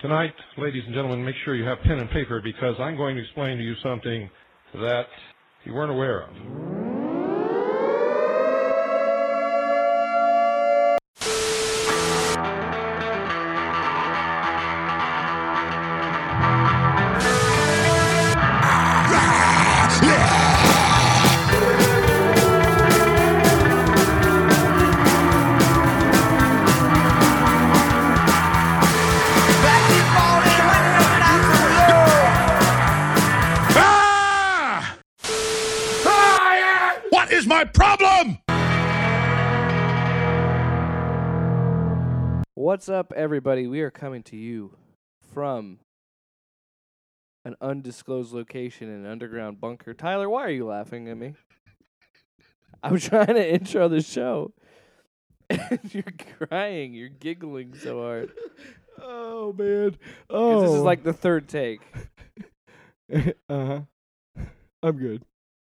Tonight, ladies and gentlemen, make sure you have pen and paper because I'm going to explain to you something that you weren't aware of. Everybody? We are coming to you from an undisclosed location in an underground bunker. Tyler, why are you laughing at me? I'm trying to intro the show. And you're crying. You're giggling so hard. Oh man. Oh. This is like the third take. uh huh. I'm good.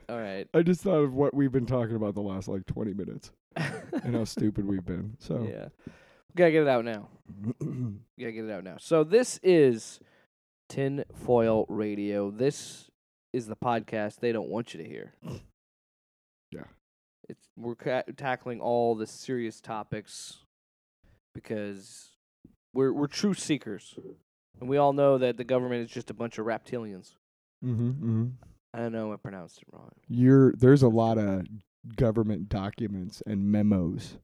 All right. I just thought of what we've been talking about the last like 20 minutes and how stupid we've been. So. yeah. We gotta get it out now. Gotta get it out now. So this is Tin Foil Radio. This is the podcast they don't want you to hear. Yeah. It's we're ca- tackling all the serious topics because we're we're truth seekers, and we all know that the government is just a bunch of reptilians. Mm-hmm. mm-hmm. I don't know. I pronounced it wrong. You're there's a lot of government documents and memos,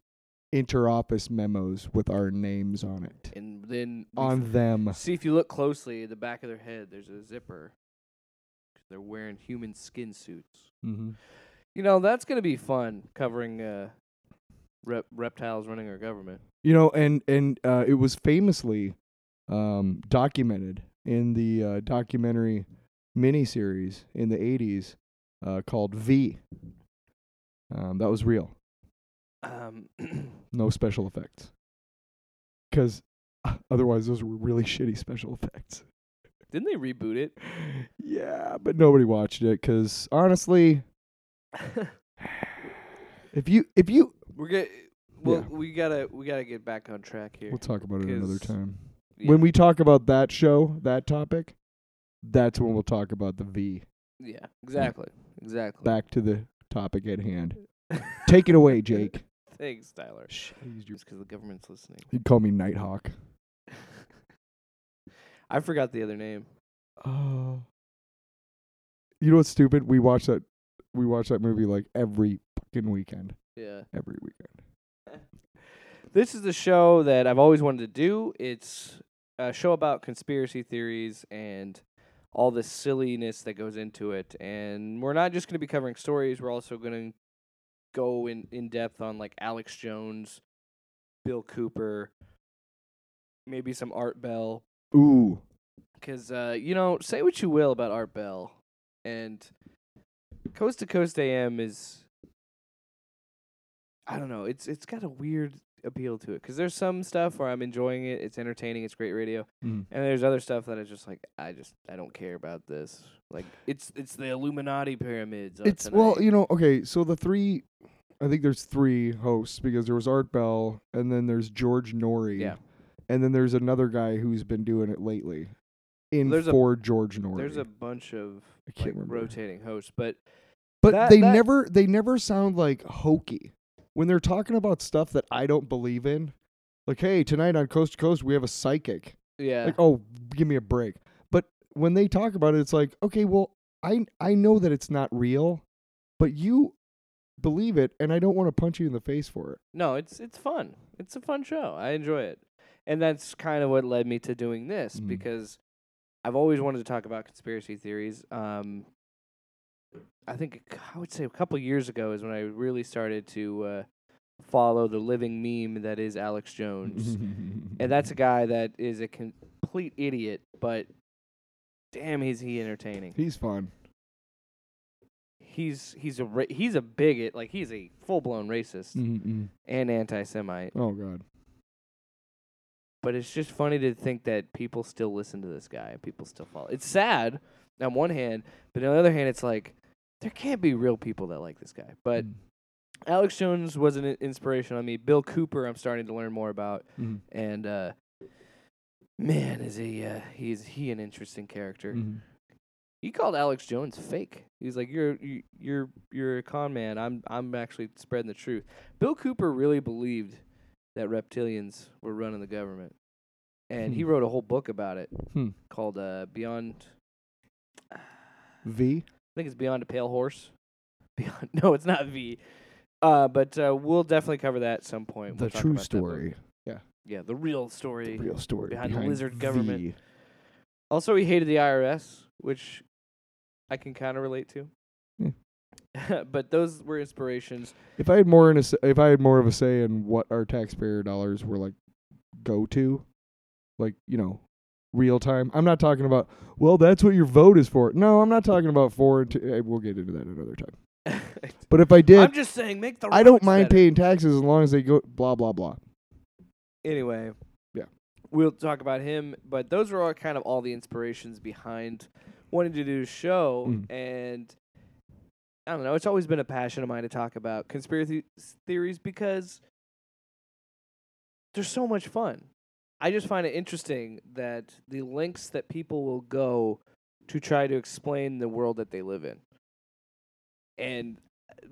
interoffice memos with our names on it. And then we On them. See if you look closely at the back of their head. There's a zipper. They're wearing human skin suits. Mm-hmm. You know that's gonna be fun covering uh, rep- reptiles running our government. You know, and and uh, it was famously um, documented in the uh, documentary miniseries in the '80s uh, called V. Um, that was real, Um, no special effects, because otherwise those were really shitty special effects. didn't they reboot it? Yeah, but nobody watched it because honestly, if you if you, We're get well. Yeah. We gotta we gotta get back on track here. we'll talk about it another time. Yeah, When we talk about that show, that topic, that's when we'll talk about the V. yeah, exactly, exactly. back to the topic at hand. Take it away, Jake. Thanks, Tyler. Shh, I used your- Just because the government's listening. He'd call me Nighthawk. I forgot the other name. Oh. You know what's stupid? We watch that we watch that movie like every fucking weekend. Yeah. Every weekend. This is the show that I've always wanted to do. It's a show about conspiracy theories and all the silliness that goes into it. And we're not just going to be covering stories, we're also going to go in, in depth on like Alex Jones, Bill Cooper, maybe some Art Bell. Ooh. Because, uh, you know, say what you will about Art Bell. And Coast to Coast AM is. I don't know. It's it's got a weird appeal to it because there's some stuff where I'm enjoying it. It's entertaining. It's great radio, Mm. and there's other stuff that I just like. I just I don't care about this. Like it's it's the Illuminati pyramids. It's well, you know, okay, so the three I think there's three hosts because there was Art Bell and then there's George Noory. Yeah. And then there's another guy who's been doing it lately. In There's a- George Noory. there's a bunch of like, rotating hosts, but But That- they that- never they never sound like hokey when they're talking about stuff that I don't believe in. Like, hey, tonight on Coast to Coast we have a psychic. yeah, Like, oh, give me a break. But when they talk about it, it's like, okay, well, I I know that it's not real, but you believe it, and I don't want to punch you in the face for it. No, it's it's fun. It's a fun show. I enjoy it. And that's kind of what led me to doing this Mhm. because I've always wanted to talk about conspiracy theories. Um I think I would say a couple years ago is when I really started to uh follow the living meme that is Alex Jones. and that's a guy that is a complete idiot, but damn is he entertaining. he's fun. He's he's a ra- he's a bigot, like he's a full-blown racist Mm-mm. and anti-Semite. Oh God. But it's just funny to think that people still listen to this guy. People still follow. It's sad on one hand, but on the other hand, it's like there can't be real people that like this guy. But Mm. Alex Jones was an i- inspiration on me. Bill Cooper, I'm starting to learn more about, Mhm. and uh, Man, is he uh, he's he an interesting character. Mhm. He called Alex Jones fake. He's like, "You're you, you're you're a con man. I'm I'm actually spreading the truth." Bill Cooper really believed that reptilians were running the government, and he Hmm. wrote a whole book about it Hmm. called uh, Beyond. V. think it's Beyond a Pale Horse. Beyond no, it's not V. Uh, but uh, we'll definitely cover that at some point. The We'll talk true about that book. story. Yeah, Yeah, the real story. The real story behind the lizard government. Also, he hated the IRS, which I can kind of relate to. but those were inspirations. If I had more in a, if I had more of a say in what our taxpayer dollars were like go to, like you know, real time. I'm not talking about. Well, that's what your vote is for. No, I'm not talking about for. and To, eh, we'll get into that another time. But if I did, I'm just saying, make the. I don't mind better. paying taxes as long as they go blah blah blah. Anyway, Yeah. we'll talk about him. But those are all kind of all the inspirations behind wanting to do a show, Mm. and I don't know. It's always been a passion of mine to talk about conspiracy theories because they're so much fun. I just find it interesting that the lengths that people will go to try to explain the world that they live in. And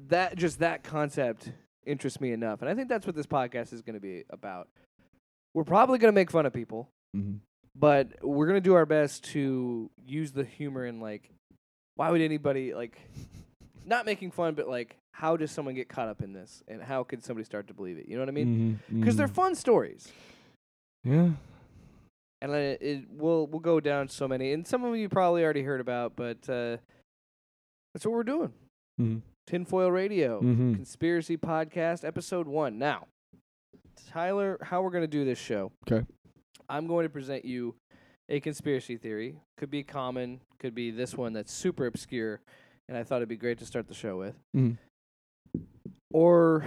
that just that concept interests me enough. And I think that's what this podcast is going to be about. We're probably going to make fun of people, Mm-hmm. but we're going to do our best to use the humor and like why would anybody like not making fun but like how does someone get caught up in this and how could somebody start to believe it? You know what I mean? Mm-hmm. Because they're fun stories. Yeah. and I, it we'll we'll go down so many, and some of you probably already heard about, but uh, that's what we're doing. Mm-hmm. Tinfoil Radio, Mm-hmm. Conspiracy Podcast, Episode One. Now, Tyler, how we're gonna do this show? Okay. I'm going to present you a conspiracy theory. Could be common, could be this one that's super obscure, and I thought it'd be great to start the show with. Mm-hmm. Or,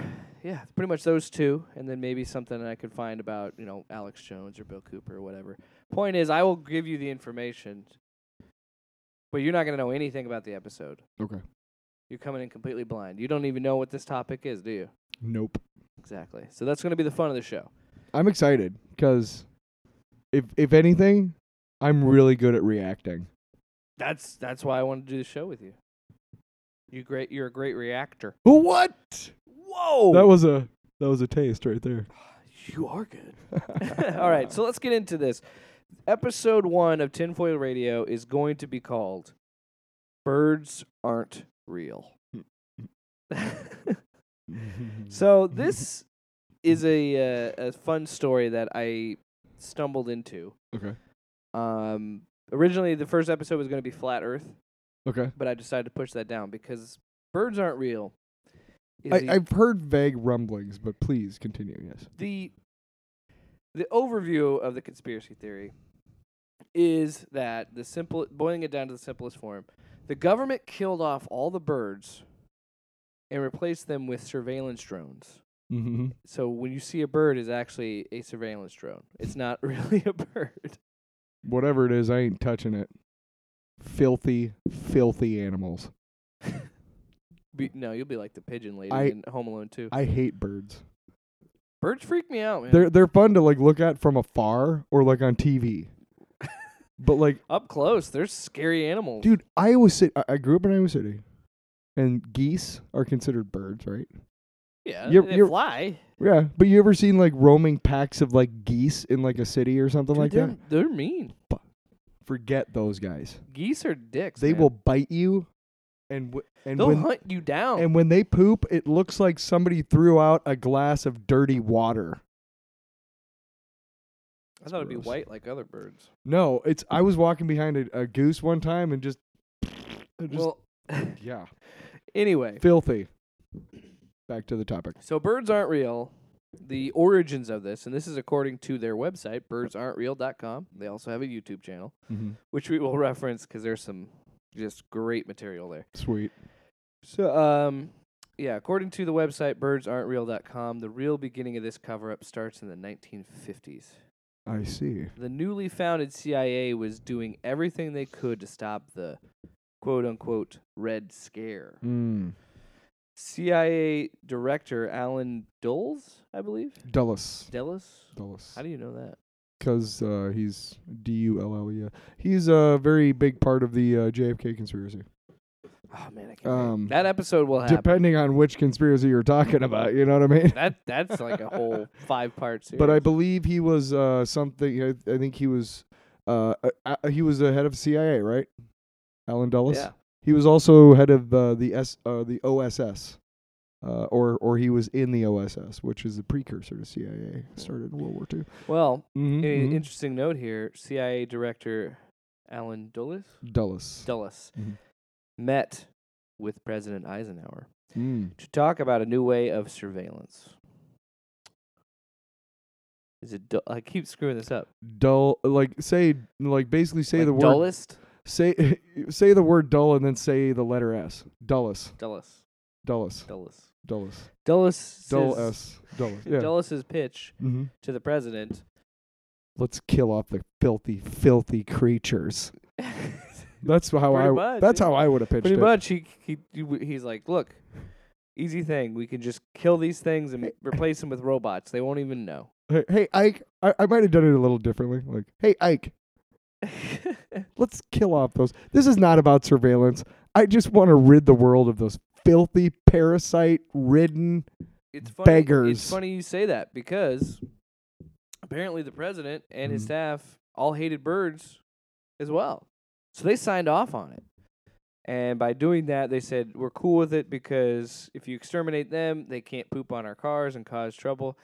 yeah, pretty much those two, and then maybe something I could find about, you know, Alex Jones or Bill Cooper or whatever. Point is, I will give you the information, but you're not going to know anything about the episode. Okay. You're coming in completely blind. You don't even know what this topic is, do you? Nope. Exactly. So that's going to be the fun of the show. I'm excited because if if anything, I'm really good at reacting. That's that's why I wanted to do the show with you. You great. You're a great reactor. What? Whoa! That was a that was a taste right there. you are good. All right, so let's get into this. Episode one of Tinfoil Radio is going to be called "Birds Aren't Real." so this is a uh, a fun story that I stumbled into. okay. Um, originally, the first episode was going to be flat Earth, Okay. but I decided to push that down because birds aren't real. I, the- I've heard vague rumblings, but please continue. Yes. the the overview of the conspiracy theory is that the simple boiling it down to the simplest form the government killed off all the birds and replaced them with surveillance drones Mm-hmm. so when you see a bird is actually a surveillance drone it's not really a bird Whatever it is, I ain't touching it. Filthy, filthy animals. Be, no you'll be like the pigeon lady I- in Home Alone 2 I hate birds. birds freak me out man They're they're fun to like look at from afar or like on TV. but like, up close they're scary animals dude, Iowa City. I, I grew up in Iowa City, and geese are considered birds, right? yeah you're- they you're- fly Yeah, but you ever seen like roaming packs of like geese in like a city or something Dude, like they're, that? they're mean Forget those guys. geese are dicks They man. will bite you, and w- and They'll when hunt you down. and when they poop, it looks like somebody threw out a glass of dirty water. I thought it'd be white like other birds. No, it's. I was walking behind a, a goose one time and just, just well, yeah, anyway, filthy. Back to the topic. so birds aren't real. The origins of this, and this is according to their website, birdsaren'treal.com. They also have a YouTube channel, Mm-hmm. which we will reference because there's some just great material there. Sweet. So, um, yeah, according to the website, birdsaren'treal.com, the real beginning of this cover up starts in the 1950s. I see. The newly founded CIA was doing everything they could to stop the quote unquote Red Scare. Mm. CIA Director Allen Dulles, I believe. Dulles. Dulles? Dulles. How do you know that? Because uh, he's D U L L E. He's a very big part of the uh, JFK conspiracy. Oh man, I can't. Um, that episode will happen. Depending on which conspiracy you're talking about, you know what I mean. that that's like a whole five part series. But I believe he was uh, something. I, I think he was. Uh, uh, uh, he was the head of CIA, right? Allen Dulles. yeah. He was also head of uh, the S uh, the OSS, uh, or or he was in the OSS, which is the precursor to CIA. Started in World War II. Well, Mm-hmm, a interesting note here: CIA Director Allen Dulles Dulles. Dulles Mhm. met with President Eisenhower Mm. to talk about a new way of surveillance. Is it? Du- I keep screwing this up. Dull, like say, like basically say Like the word. dullest. Say say the word dull and then say the letter S. Dulles. Dulles. Dulles. Dulles. Dulles. Dulles. Dull says- S. Dulles. Yeah. Dulles' pitch mm-hmm. to the president. Let's kill off the filthy, filthy creatures. That's how Pretty I. much, that's how I would have pitched Pretty it. much, he, he he's like, look, easy thing. We can just kill these things and replace them with robots. They won't even know. Hey, hey Ike. I, I might have done it a little differently. Like, hey Ike, let's kill off those. This is not about surveillance. I just want to rid the world of those filthy, parasite-ridden. it's funny. Beggars. It's funny you say that because apparently the president and his Mhm. staff all hated birds as well. So they signed off on it. And by doing that, they said, we're cool with it because if you exterminate them, they can't poop on our cars and cause trouble.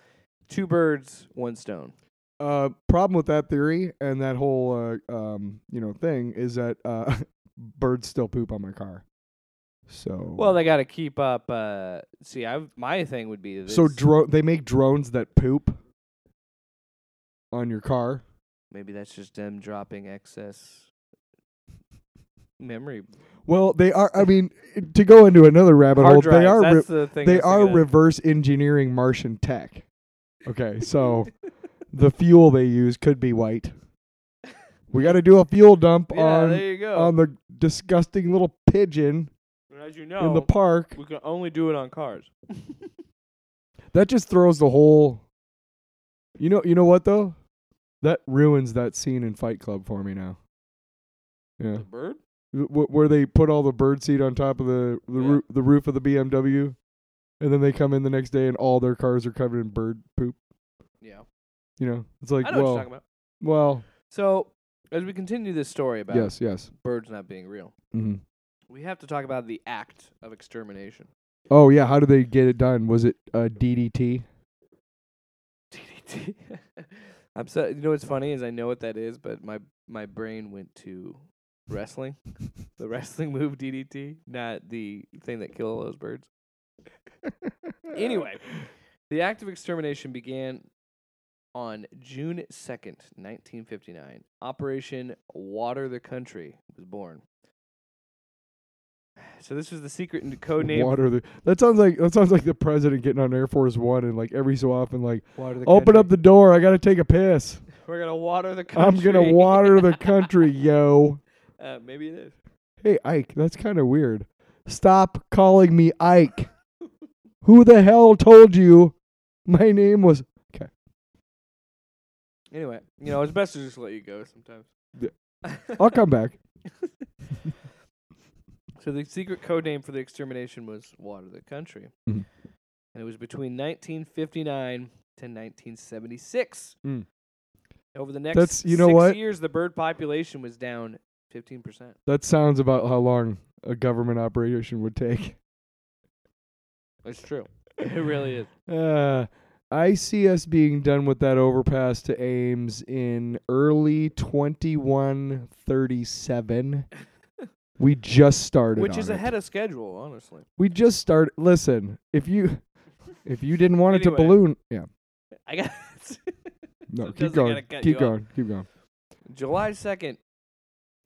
Two birds, one stone. Uh, problem with that theory and that whole uh, um, you know thing is that uh, birds still poop on my car. So Well, they got to keep up. Uh, see, I my thing would be this. so dro- they make drones that poop on your car. maybe that's just them dropping excess memory Well, they are. I mean, to go into another rabbit hole, drives. they are re- that's the thing. they are gonna- reverse engineering Martian tech. Okay, so the fuel they use could be white. We got to do a fuel dump yeah, on there you go. on the disgusting little pigeon And As you in the park. we can only do it on cars. That just throws the whole. You know, you know what though? That ruins that scene in Fight Club for me now. Yeah, The bird? w- where they put all the bird seed on top of the the, Yeah. roo- the roof of the BMW, and then they come in the next day and all their cars are covered in bird poop. Yeah. You know, it's like I know what well, you're talking about. well, So, as we continue this story about yes, yes. birds not being real, hmm we have to talk about the act of extermination. Oh yeah, how did they get it done? Was it uh, DDT? DDT. I'm so. You know what's funny is I know what that is, but my my brain went to wrestling, the wrestling move DDT, not the thing that killed all those birds. Anyway, the act of extermination began on June 2nd, 1959. Operation Water the Country was born. So this was the secret and code name. Water the. That sounds like that sounds like the president getting on Air Force One and like every so often like Water the open country. up the door. I gotta take a piss. We're gonna water the country. I'm gonna water the country, yo. uh, maybe it is. Hey Ike, that's kind of weird. Stop calling me Ike. Who the hell told you my name was? Okay. Anyway, you know, it's best to just let you go sometimes. Yeah. I'll come back. So the secret code name for the extermination was Water the Country. Mhm. And it was between 1959 to 1976. Mm. Over the next That's- you know six what? years, the bird population was down 15%. That sounds about how long a government operation would take. It's true. it really is. Uh, I see us being done with that overpass to Ames in early 2137. we just started Which is it. ahead of schedule, honestly. We just started. Listen, if you if you didn't want it to Anyway. balloon, yeah, I got no, Sometimes keep I going, gotta cut keep you off. going, keep going. July 2nd,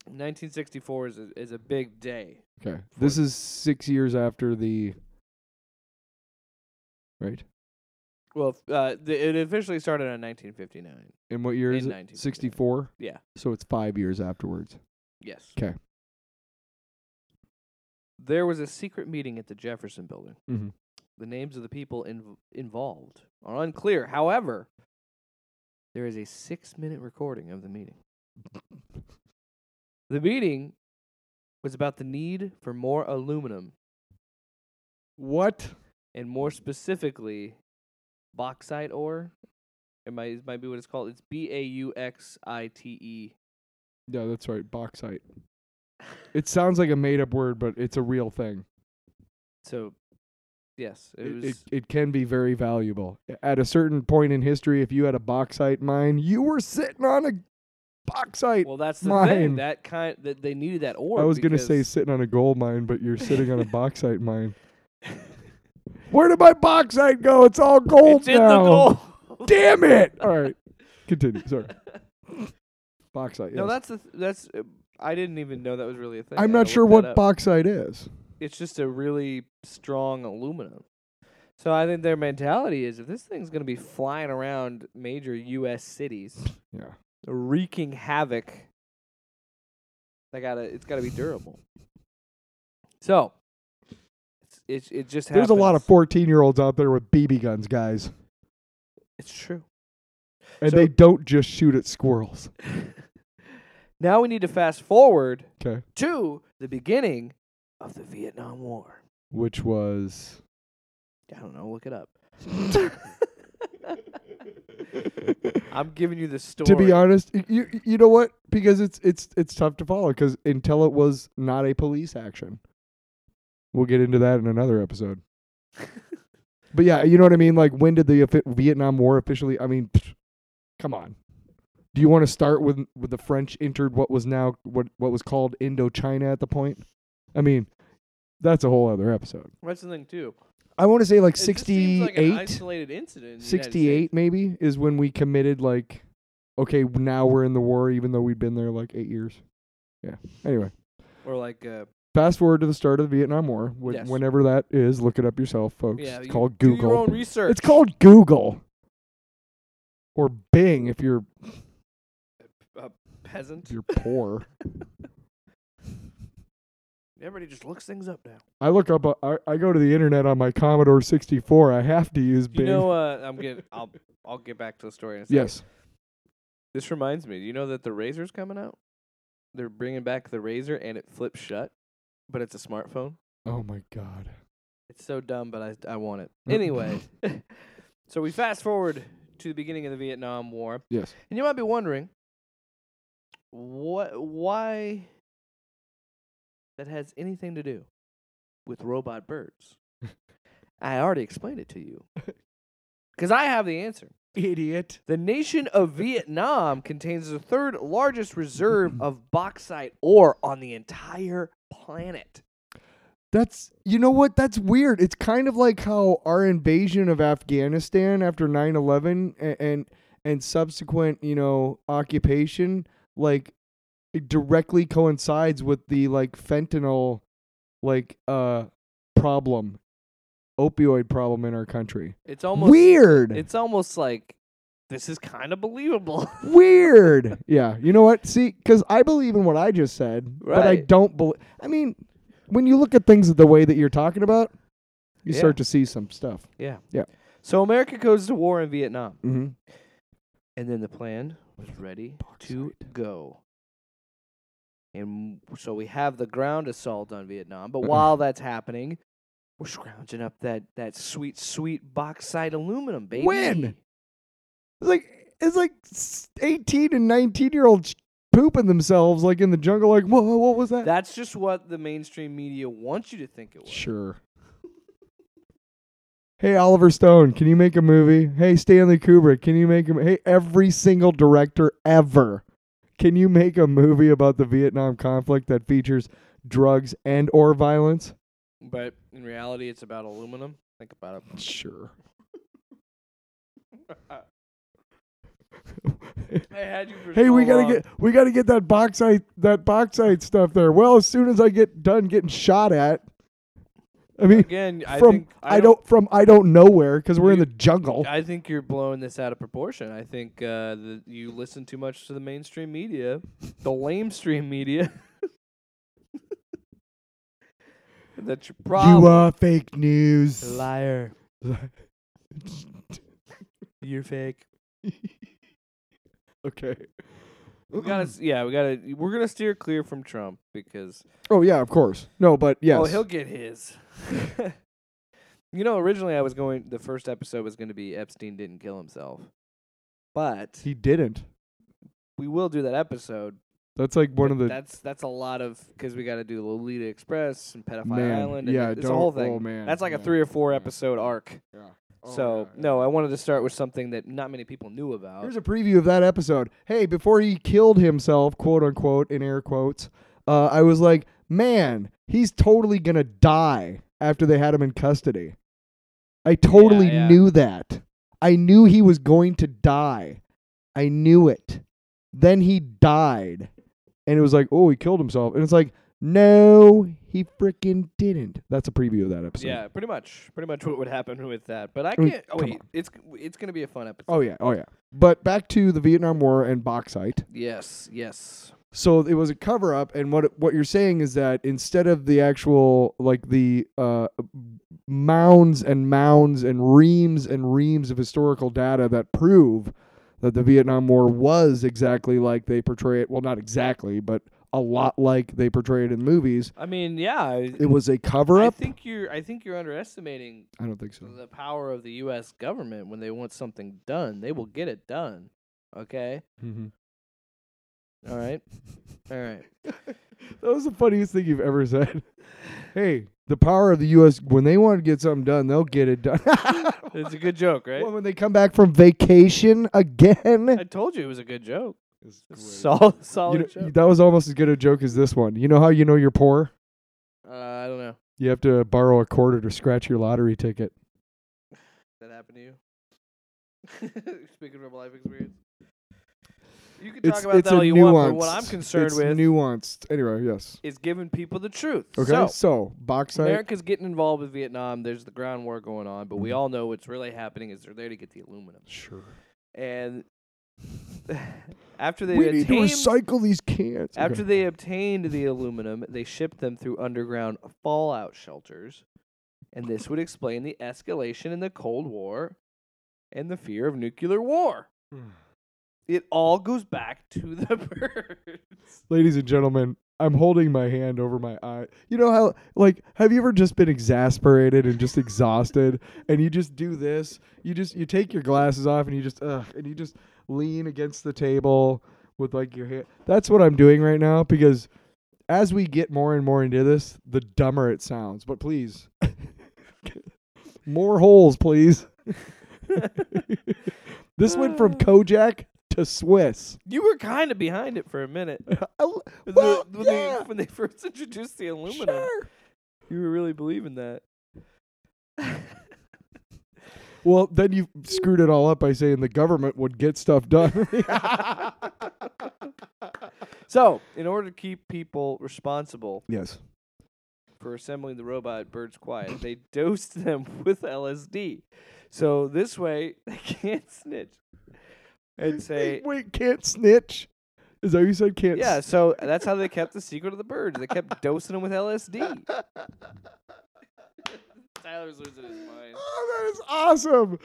1964 is a, is a big day. Okay, this is six years after the. Right. Well, f- uh, the, it officially started in 1959. And what year In is it? 1959. Sixty-four. Yeah. So it's five years afterwards. Yes. 'Kay. There was a secret meeting at the Jefferson Building. Mm-hmm. The names of the people inv- involved are unclear. However, there is a six minute recording of the meeting. The meeting was about the need for more aluminum, What? and more specifically, bauxite ore. It might, it might be what it's called. It's B A U X I T E. Yeah, that's right. Bauxite. It sounds like a made up word, but it's a real thing. So, yes, it, was. it, it can be very valuable. At a certain point in history, if you had a bauxite mine, you were sitting on a bauxite. well, that's the mine. thing. That kind that they needed that ore. I was going to say sitting on a gold mine, but you're sitting on a bauxite mine. Where did my bauxite go? It's all gold it's in now. the gold. Damn it! All right, continue. Sorry. Bauxite. No, that's the th- that's. Uh, I didn't even know that was really a thing. I'm I not sure what bauxite is. It's just a really strong aluminum. So I think their mentality is if this thing's going to be flying around major U.S. cities, Yeah. wreaking havoc, they gotta it's got to be durable. So it's, it's it just There's a lot of 14 year olds out there with BB guns, guys, It's true. and So- they don't just shoot at squirrels. Now we need to fast forward Okay. to the beginning of the Vietnam War. Which was. I don't know. Look it up. I'm giving you the story. to be honest, y- you you know what? Because it's it's it's tough to follow. Because until it was not a police action, we'll get into that in another episode. But yeah, you know what I mean. Like, when did the offi- Vietnam War officially? I mean, pfft, come on. Do you want to start with with the French entered what was now what what was called Indochina at the point? I mean, that's a whole other episode. That's the thing too. I want to say like just seems like 68, isolated incident. in 68 maybe is when we committed like okay now we're in the war even though we'd been there like eight years yeah anyway or like uh, fast forward to the start of the vietnam war wh- Yes. whenever that is look it up yourself folks yeah, it's you called do google your own research. it's called google or bing if you're peasant. you're poor Everybody just looks things up now. i look up uh, I, I go to the internet on my commodore 64 i have to use You know, uh, I'm getting. I'll I'll get back to the story in a second. yes This reminds me. Do you know that the Razr's coming out? They're bringing back the Razr, and it flips shut, but it's a smartphone. oh my god It's so dumb, but I I want it anyway. so we fast forward to the beginning of the Vietnam War, yes and you might be wondering, what why that has anything to do with robot birds? I already explained it to you, because I have the answer. idiot The nation of Vietnam contains the third largest reserve of bauxite ore on the entire planet. That's you know what that's weird. It's kind of like how our invasion of Afghanistan after 9/11 and and, and subsequent, you know, occupation like it directly coincides with the like fentanyl like uh problem opioid problem in our country. It's almost weird. It's almost like this is kind of believable. weird. yeah. You know what? See, cuz I believe in what I just said, but I don't believe I mean, when you look at things the way that you're talking about, you Yeah. start to see some stuff. yeah. Yeah. So America goes to war in Vietnam, Mhm. and then the plan was ready to go. And so we have the ground assault on Vietnam, but while that's happening, we're scrounging up that that sweet, sweet bauxite aluminum, baby. When? It's like it's like 18 and 19 year olds pooping themselves like in the jungle like whoa what was that? That's just what the mainstream media wants you to think it was. Sure. Hey Oliver Stone, can you make a movie? Hey Stanley Kubrick, can you make a Hey every single director ever. Can you make a movie about the Vietnam conflict that features drugs and or violence? But in reality, it's about aluminum. Think about it. Sure. I had you for hey, so we gotta long. get we gotta get that bauxite that bauxite stuff there. Well, as soon as I get done getting shot at, I mean, again. I from think I, don't from I don't know where because we're in the jungle. I think you're blowing this out of proportion. I think uh, that you listen too much to the mainstream media, the lamestream media. That's your problem. You are fake news. liar. You're fake. Okay. We gotta, yeah, we gotta. We're gonna steer clear from Trump because Oh yeah, of course. No, but yes. oh, he'll get his. you know, originally I was going. The first episode was going to be Epstein didn't kill himself, but he didn't. we will do that episode. That's like one of the That's that's a lot of because we got to do Lolita Express and Pedophile man. Island. And yeah, it's a don't- whole thing. Oh man. That's like a yeah, three or four yeah, episode arc. Yeah. Oh, so yeah, no. I wanted to start with something that not many people knew about. Here's a preview of that episode. Hey, before he killed himself, quote unquote, in air quotes, uh, I was like, man, he's totally gonna die after they had him in custody. I totally yeah. knew that. I knew he was going to die. I knew it. Then he died. And it was like, oh, he killed himself. And it's like, no, he freaking didn't. That's a preview of that episode. yeah, pretty much, pretty much what would happen with that. But I can't. Oh wait, it's it's gonna be a fun oh, episode. Oh, yeah. Oh, yeah. But back to the Vietnam War and bauxite. yes, yes. So it was a cover up, and what what you're saying is that instead of the actual like the uh, mounds and mounds and reams and reams of historical data that prove that the Vietnam War was exactly like they portray it. Well, not exactly, but a lot like they portray it in movies. I mean, yeah. It was a cover up. I think you're. I think you're underestimating I don't think so. the power of the U.S. government when they want something done. They will get it done. Okay. Mm-hmm. All right. All right. That was the funniest thing you've ever said. hey, the power of the U.S. When they want to get something done, they'll get it done. It's a good joke, right? Well, when they come back from vacation again. I told you it was a good joke. It's. Solid, solid You know, joke. that was almost as good a joke as this one. You know how you know you're poor? Uh, I don't know. You have to borrow a quarter to scratch your lottery ticket. That happened to you? Speaking from life experience. You can It's talk about it's that a all you nuanced. want, but what I'm concerned it's with nuanced. Anyway, yes. is giving people the truth. Okay, So, so, bauxite. America's getting involved with Vietnam. There's the ground war going on, but we Mhm. all know what's really happening is they're there to get the aluminum. Sure. And after they We need to obtained, recycle these cans. after Okay. they obtained the aluminum, they shipped them through underground fallout shelters, and this would explain the escalation in the Cold War and the fear of nuclear war. It all goes back to the birds. Ladies and gentlemen, I'm holding my hand over my eye. You know how, like, have you ever just been exasperated and just exhausted, and you just do this? You just you take your glasses off and you just ugh, and you just lean against the table with like your hand. That's what I'm doing right now because as we get more and more into this, the dumber it sounds. But please, more holes, please. this went from Kojak to Swiss. You were kind of behind it for a minute. well, The- when, yeah. they, when they first introduced the aluminum, Sure. you were really believing that. Well, then you screwed it all up by saying the government would get stuff done. so, in order to keep people responsible yes. for assembling the robot Birds Quiet, they dosed them with LSD. So this way, they can't snitch and say, wait, can't snitch? Is that what you said? Can't. yeah. So that's how they kept the secret of the birds. They kept dosing them with LSD. Tyler's losing his mind. Oh, that is awesome.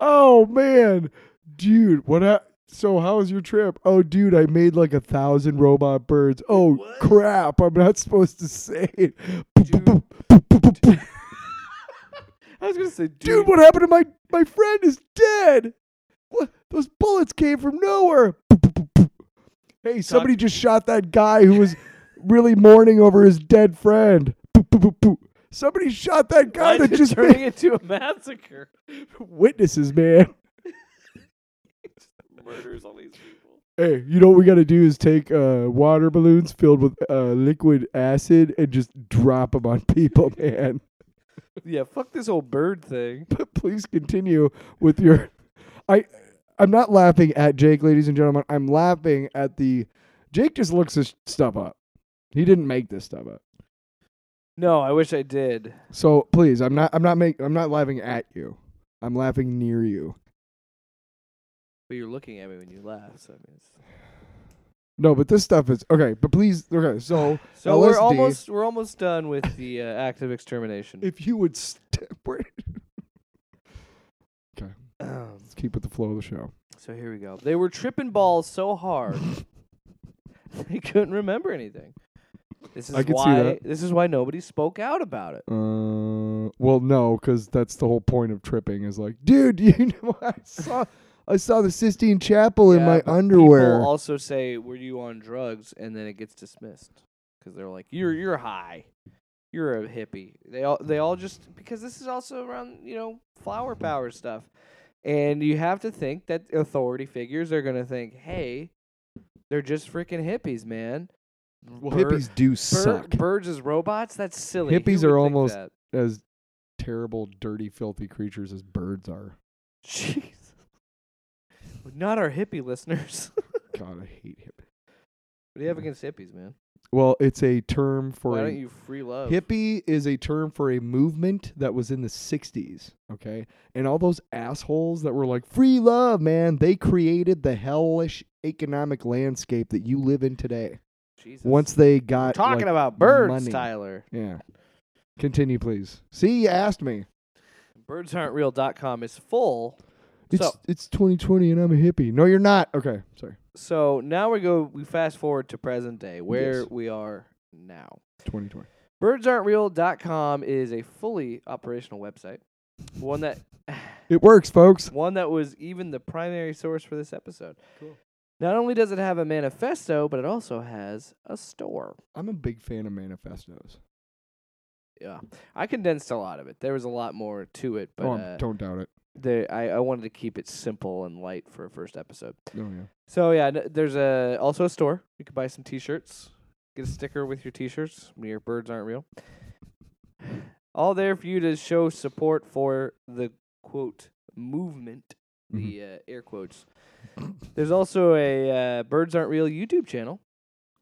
Oh man, dude, what? Ha- so how was your trip? Oh, dude, I made like a thousand robot birds. Oh What? crap! I'm not supposed to say it. Dude. I was gonna say, dude, Dude, what happened to my my friend is dead. Those bullets came from nowhere. Hey, somebody just shot that guy who was really mourning over his dead friend. Somebody shot that guy Why that just turning made into a massacre? witnesses, man. Murders all these people. Hey, you know what we got to do is take uh, water balloons filled with uh, liquid acid and just drop them on people, man. Yeah, fuck this whole bird thing. But please continue with your. I, I'm not laughing at Jake, ladies and gentlemen. I'm laughing at the. Jake just looks this stuff up. He didn't make this stuff up. No, I wish I did. So please, I'm not. I'm not make. I'm not laughing at you. I'm laughing near you. But you're looking at me when you laugh, so I mean it's No, but this stuff is okay. But please, okay. So So we're almost we're almost done with the uh, active extermination. if you would step, Um, let's keep with the flow of the show. So here we go. They were tripping balls so hard they couldn't remember anything. This is I can see why that. this is why nobody spoke out about it. Uh, well, no, because that's the whole point of tripping. Is like, dude, you know, I saw, I saw the Sistine Chapel in Yeah, my but underwear. People also say, "Were you on drugs?" and then it gets dismissed because they're like, "You're you're high, you're a hippie." They all they all just because this is also around you know flower power stuff, and you have to think that authority figures are gonna think, "Hey, they're just freaking hippies, man." well, hippies do bir- suck. birds as robots? That's silly. Hippies are almost- that? as terrible, dirty, filthy creatures as birds are. Jeez. Not our hippie listeners. God, I hate hippies. what do you have against hippies, man? Well, it's a term for Why a don't you free love? Hippie is a term for a movement that was in the 60s, okay? And all those assholes that were like, free love, man, they created the hellish economic landscape that you live in today. Jesus. Once they We're got. talking like, about birds, money. Tyler. Yeah. Continue, please. See, you asked me. Birdsaren'treal.com is full. It's So- it's 2020 and I'm a hippie. No, you're not. Okay, sorry. So now we go. We fast forward to present day, where Yes. we are now. 2020. Birdsaren'treal.com is a fully operational website. One that It works, folks. one that was even the primary source for this episode. Cool. Not only does it have a manifesto, but it also has a store. I'm a big fan of manifestos. Yeah, I condensed a lot of it. There was a lot more to it, but oh, I'm- uh, don't doubt it. The, I, I wanted to keep it simple and light for a first episode. Oh, yeah. So yeah, n- there's a also a store. You can buy some T-shirts, get a sticker with your T-shirts. Your birds aren't real. All there for you to show support for the quote movement, Mhm. the uh, air quotes. There's also a uh, birds aren't real YouTube channel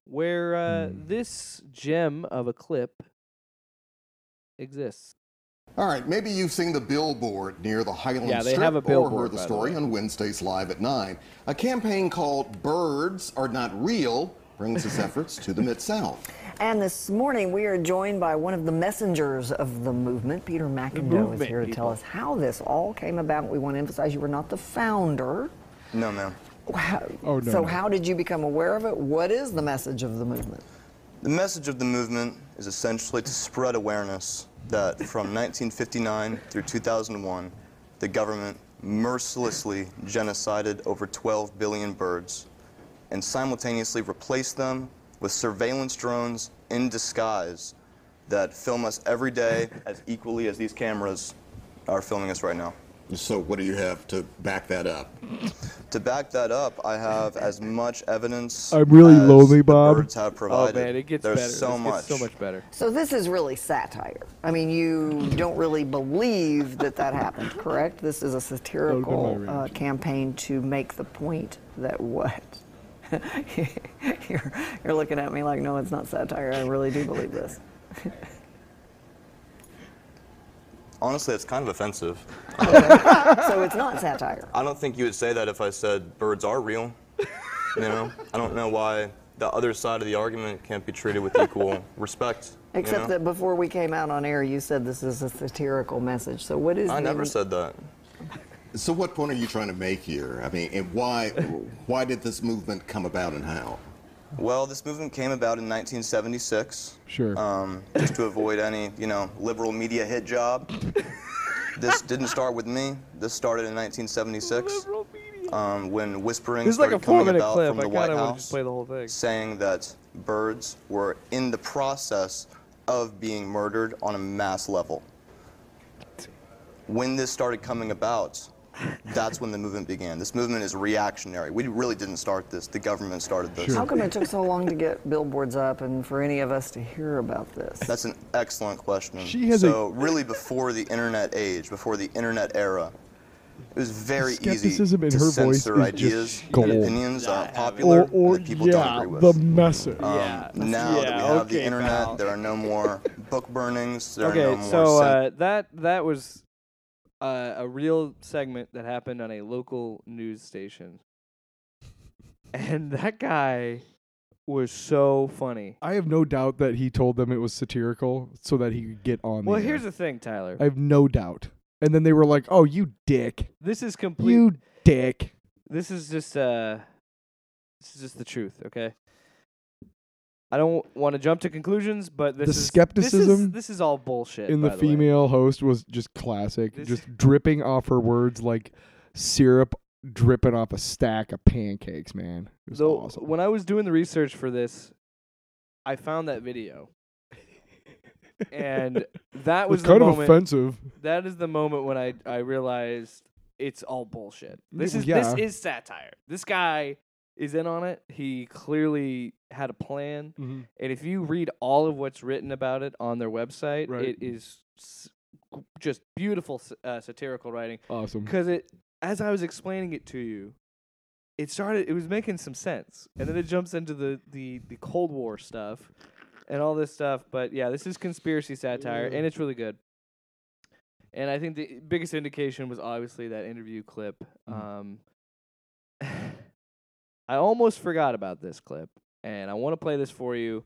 where uh, Mm. this gem of a clip exists. All right, maybe you've seen the billboard near the Highland Yeah, they Strip have a or heard the by the story on Wednesdays Live at 9. A campaign called Birds Are Not Real brings its efforts to the Mid-South. And this morning, we are joined by one of the messengers of the movement. Peter McIndoe is here to tell us how this all came about. We want to emphasize you were not the founder. No, ma'am. How, Oh, no, so, no. how did you become aware of it? What is the message of the movement? The message of the movement is essentially to spread awareness that from 1959 through 2001, the government mercilessly genocided over 12 billion birds and simultaneously replaced them with surveillance drones in disguise that film us every day as equally as these cameras are filming us right now. So what do you have to back that up? To back that up, I have as much evidence. I'm really as lonely, the Bob. Birds have provided. Oh man, it gets There's better. so This much. gets so much better. So, this is really satire. I mean, you don't really believe that that happened, correct? This is a satirical uh, campaign to make the point that what? you're, you're looking at me like, no, it's not satire. I really do believe this. Honestly, it's kind of offensive. So, it's not satire. I don't think you would say that if I said birds are real. You know, I don't know why the other side of the argument can't be treated with equal respect. you Except know? that before we came out on air, you said this is a satirical message. So what is? I the- never said that. So what point are you trying to make here? I mean, and why why did this movement come about and how? Well, this movement came about in 1976. Sure. Um, just to avoid any, you know, liberal media hit job. this didn't start with me. This started in 1976 um, when whispering This is like a started coming four-minute about clip. from the kind White of want to House. just play the whole thing. saying that birds were in the process of being murdered on a mass level. When this started coming about, that's when the movement began. This movement is reactionary. We really didn't start this. The government started this. How come it took so long to get billboards up and for any of us to hear about this? That's an excellent question. She has a- so really before the internet age, before the internet era, it was very easy Skepticism in to her voice censor is ideas just and opinions I that are haven't. popular or, or that people yeah, don't agree with. the message. Um, Yeah. now that we have okay, the internet, pal. there are no more book burnings. There okay, are no more so uh, that that was uh, a real segment that happened on a local news station, and that guy was so funny. I have no doubt that he told them it was satirical so that he could get on. Well, the here's air. the thing, Tyler. I have no doubt. And then they were like, "Oh, you dick, this is complete. you dick." this is just uh, this is just the truth. Okay. I don't want to jump to conclusions, but this The is This is, skepticism this is all bullshit. in the by way. female host was just classic, This- just dripping off her words like syrup dripping off a stack of pancakes. Man, it was So awesome. when I was doing the research for this, I found that video, and that was the kind of moment. offensive. that is the moment when I I realized it's all bullshit. This is yeah. this is satire. This guy is in on it. He clearly had a plan, Mm-hmm. and if you read all of what's written about it on their website, Right. it is s- just beautiful uh, satirical writing. Awesome. Because it, as I was explaining it to you, it started. It was making some sense, and then it jumps into the the the Cold War stuff and all this stuff. But yeah, this is conspiracy satire, and it's really good. And I think the biggest indication was obviously that interview clip. Um, I almost forgot about this clip, and I want to play this for you.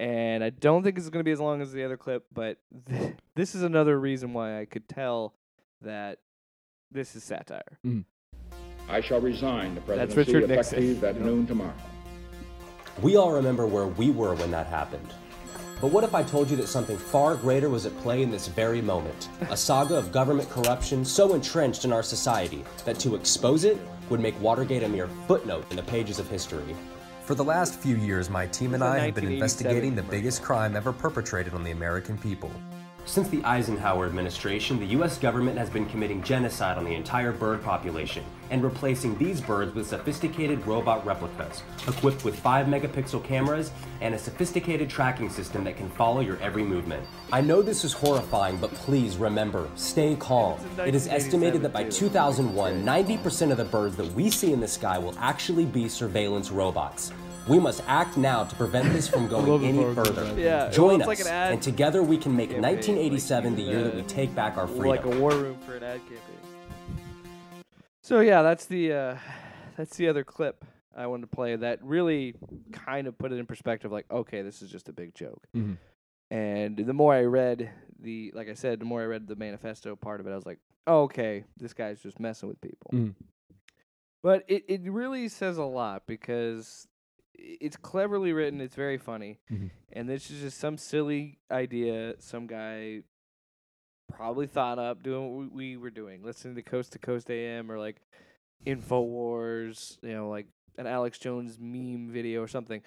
And I don't think it's going to be as long as the other clip, but th- this is another reason why I could tell that this is satire. Mm. I shall resign the That's presidency Richard Nixon. at noon tomorrow. We all remember where we were when that happened. But what if I told you that something far greater was at play in this very moment? A saga of government corruption so entrenched in our society that to expose it would make Watergate a mere footnote in the pages of history. For the last few years, my team and I have been investigating the biggest crime ever perpetrated on the American people. Since the Eisenhower administration, the US government has been committing genocide on the entire bird population and replacing these birds with sophisticated robot replicas, equipped with 5 megapixel cameras and a sophisticated tracking system that can follow your every movement. I know this is horrifying, but please remember, stay calm. It is estimated that by 2001, 90% of the birds that we see in the sky will actually be surveillance robots. We must act now to prevent this from going any further. Yeah, Join us, like an ad and together we can make campaign, 1987 the like year that we take back our freedom. Like freedom. a war room for an ad campaign. So yeah, that's the uh, that's the other clip I wanted to play that really kind of put it in perspective. Like, okay, this is just a big joke. Mhm. And the more I read the, like I said, the more I read the manifesto part of it, I was like, oh, okay, this guy's just messing with people. Mhm. But it, it really says a lot because i- it's cleverly written. It's very funny, Mhm. and this is just some silly idea some guy probably thought up doing what we, we were doing, listening to Coast to Coast AM or like Infowars, you know, like an Alex Jones meme video or something.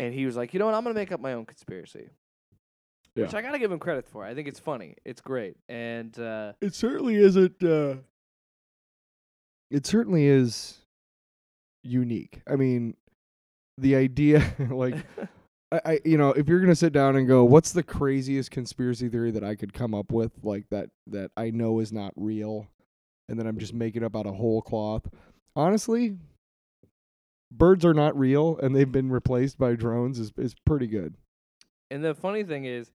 And he was like, you know what? I'm gonna make up my own conspiracy, which I gotta give him credit for. I think it's funny. It's great, and uh, It certainly isn't. Uh, it certainly is unique. I mean, the idea, like, I, I, you know, if you're gonna sit down and go, what's the craziest conspiracy theory that I could come up with, like that that I know is not real, and then I'm just making up out of whole cloth. Honestly, birds are not real, and they've been replaced by drones. is is pretty good. and the funny thing is,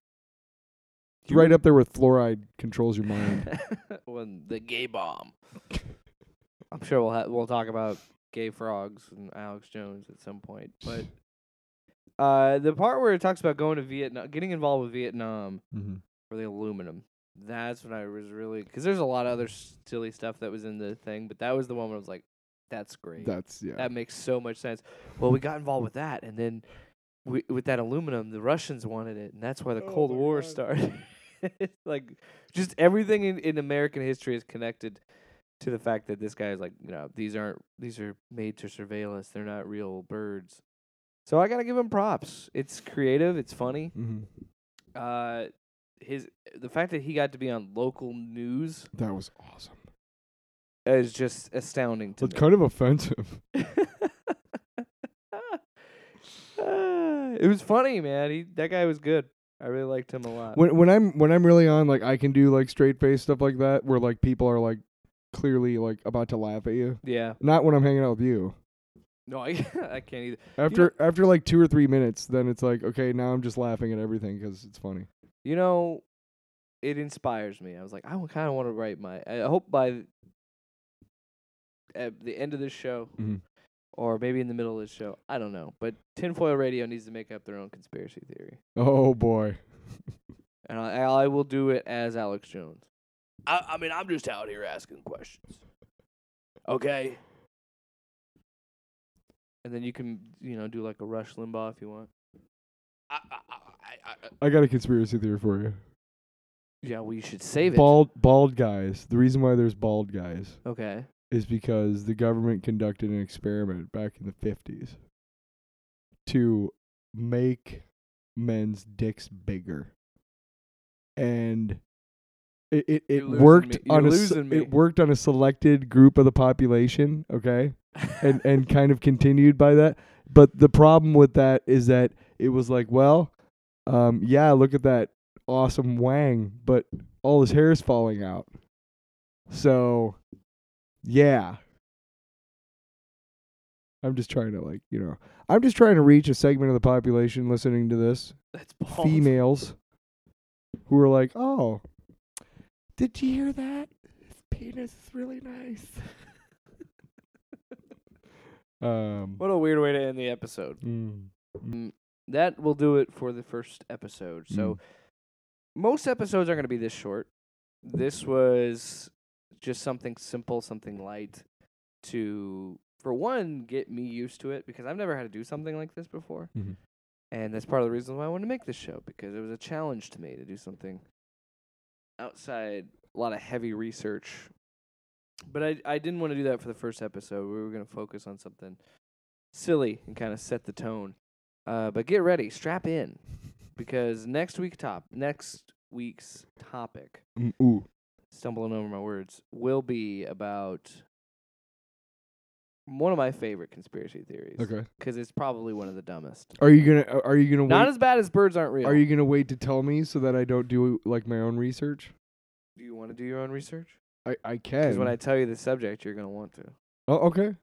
It's right up there with fluoride controls your mind. when the gay bomb. I'm sure we'll ha- we'll talk about gay frogs and Alex Jones at some point, but uh, the part where it talks about going to Vietnam, getting involved with Vietnam mm-hmm. for the aluminum. That's when I was really because there's a lot of other silly stuff that was in the thing, but that was the one where I was like, "That's great. That's yeah. That makes so much sense." Well, we got involved with that, and then we, with that aluminum, the Russians wanted it, and that's why the Cold War God. started. It's like just everything in, in American history is connected to the fact that this guy is like, you know, these aren't these are made to surveil us. They're not real birds. So I gotta give him props. It's creative. It's funny. mm-hmm. Uh, his the fact that he got to be on local news That was awesome. is just astounding to It's me. kind of offensive. Uh, it was funny, man. He that guy was good. I really liked him a lot. when when I'm when I'm really on, like I can do like straight face stuff like that, where like people are like clearly like about to laugh at you. yeah. Not when I'm hanging out with you. No, I I can't either. After after like two or three minutes, then it's like okay, now I'm just laughing at everything because it's funny. You know, it inspires me. I was like, I kind of want to write my. I hope by at the end of this show, Mhm. or maybe in the middle of this show, I don't know. But Tinfoil Radio needs to make up their own conspiracy theory, Oh boy. and I, I will do it as Alex Jones. I, I mean, I'm just out here asking questions. Okay, and then you can you know do like a Rush Limbaugh if you want. I got a conspiracy theory for you. Yeah, we should save it. Bald bald guys. The reason why there's bald guys Okay. is because the government conducted an experiment back in the 50s to make men's dicks bigger. And it it, it worked me. On a se- losing me. it worked on a selected group of the population, okay? and and kind of continued by that. But the problem with that is that it was like, well, um, yeah, look at that awesome Wang, but all his hair is falling out. So, yeah. I'm just trying to like, you know, I'm just trying to reach a segment of the population listening to this, That's bald. females who are like, "Oh, did you hear that? His penis is really nice." um, What a weird way to end the episode. mm, Mm, that will do it for the first episode. So most episodes are going to be this short. This was just something simple, something light to for one get me used to it because I've never had to do something like this before. Mhm. And that's part of the reason why I wanted to make this show because it was a challenge to me to do something outside a lot of heavy research. But I I didn't want to do that for the first episode. We were going to focus on something silly and kind of set the tone. Uh, but get ready, strap in, because next week top next week's topic, mm, ooh, stumbling over my words, will be about one of my favorite conspiracy theories. okay. because it's probably one of the dumbest. Are you gonna Are you gonna Not wait? as bad as birds aren't real. Are you gonna wait to tell me so that I don't do like my own research? Do you want to do your own research? I I can. Because when I tell you the subject, you're gonna want to. oh, okay.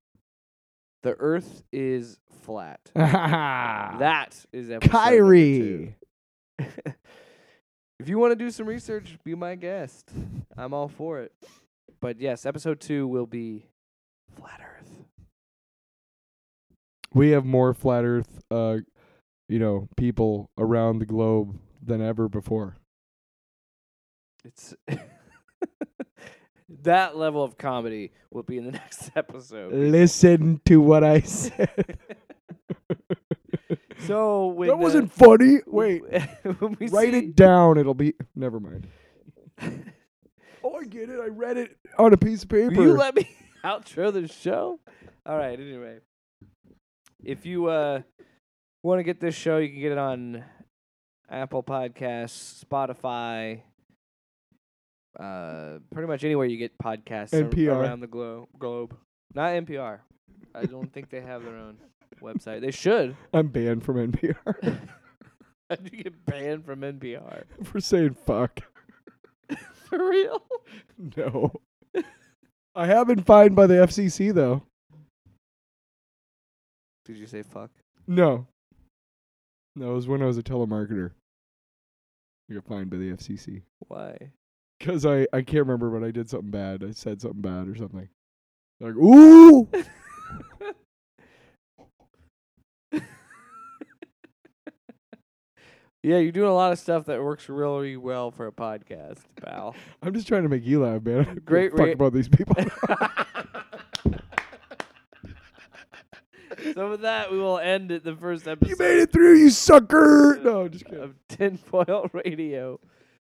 The Earth is flat. that is episode Kyrie. if you want to do some research, be my guest. I'm all for it. But yes, episode two will be flat Earth. We have more flat Earth, uh, you know, people around the globe than ever before. It's that level of comedy will be in the next episode. Listen to what I said. so when that uh, wasn't funny. Wait, when we write see, it down. It'll be. Never mind. Oh, I get it. I read it on a piece of paper. Will you let me outro the show? All right. Anyway, if you uh want to get this show, you can get it on Apple Podcasts, Spotify, uh, pretty much anywhere you get podcasts ar- NPR. around the glo- globe. Not NPR. I don't think they have their own website. They should. I'm banned from NPR How'd you get banned from NPR? for saying fuck. For real? No. I have been fined by the FCC though. Did you say fuck? No. No, it was when I was a telemarketer. I got fined by the FCC. Why? Because I, I can't remember, but I did something bad. I said something bad or something. Like, ooh! Yeah, you're doing a lot of stuff that works really well for a podcast, pal. I'm just trying to make you laugh, man. I don't give a Great fuck about these people. so with that, we will end it the first episode you made it through, you sucker! No, just kidding. of Tinfoil Radio.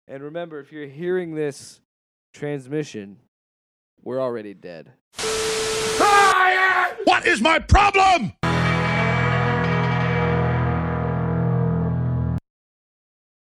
And remember, if you're hearing this transmission, we're already dead. What is my problem?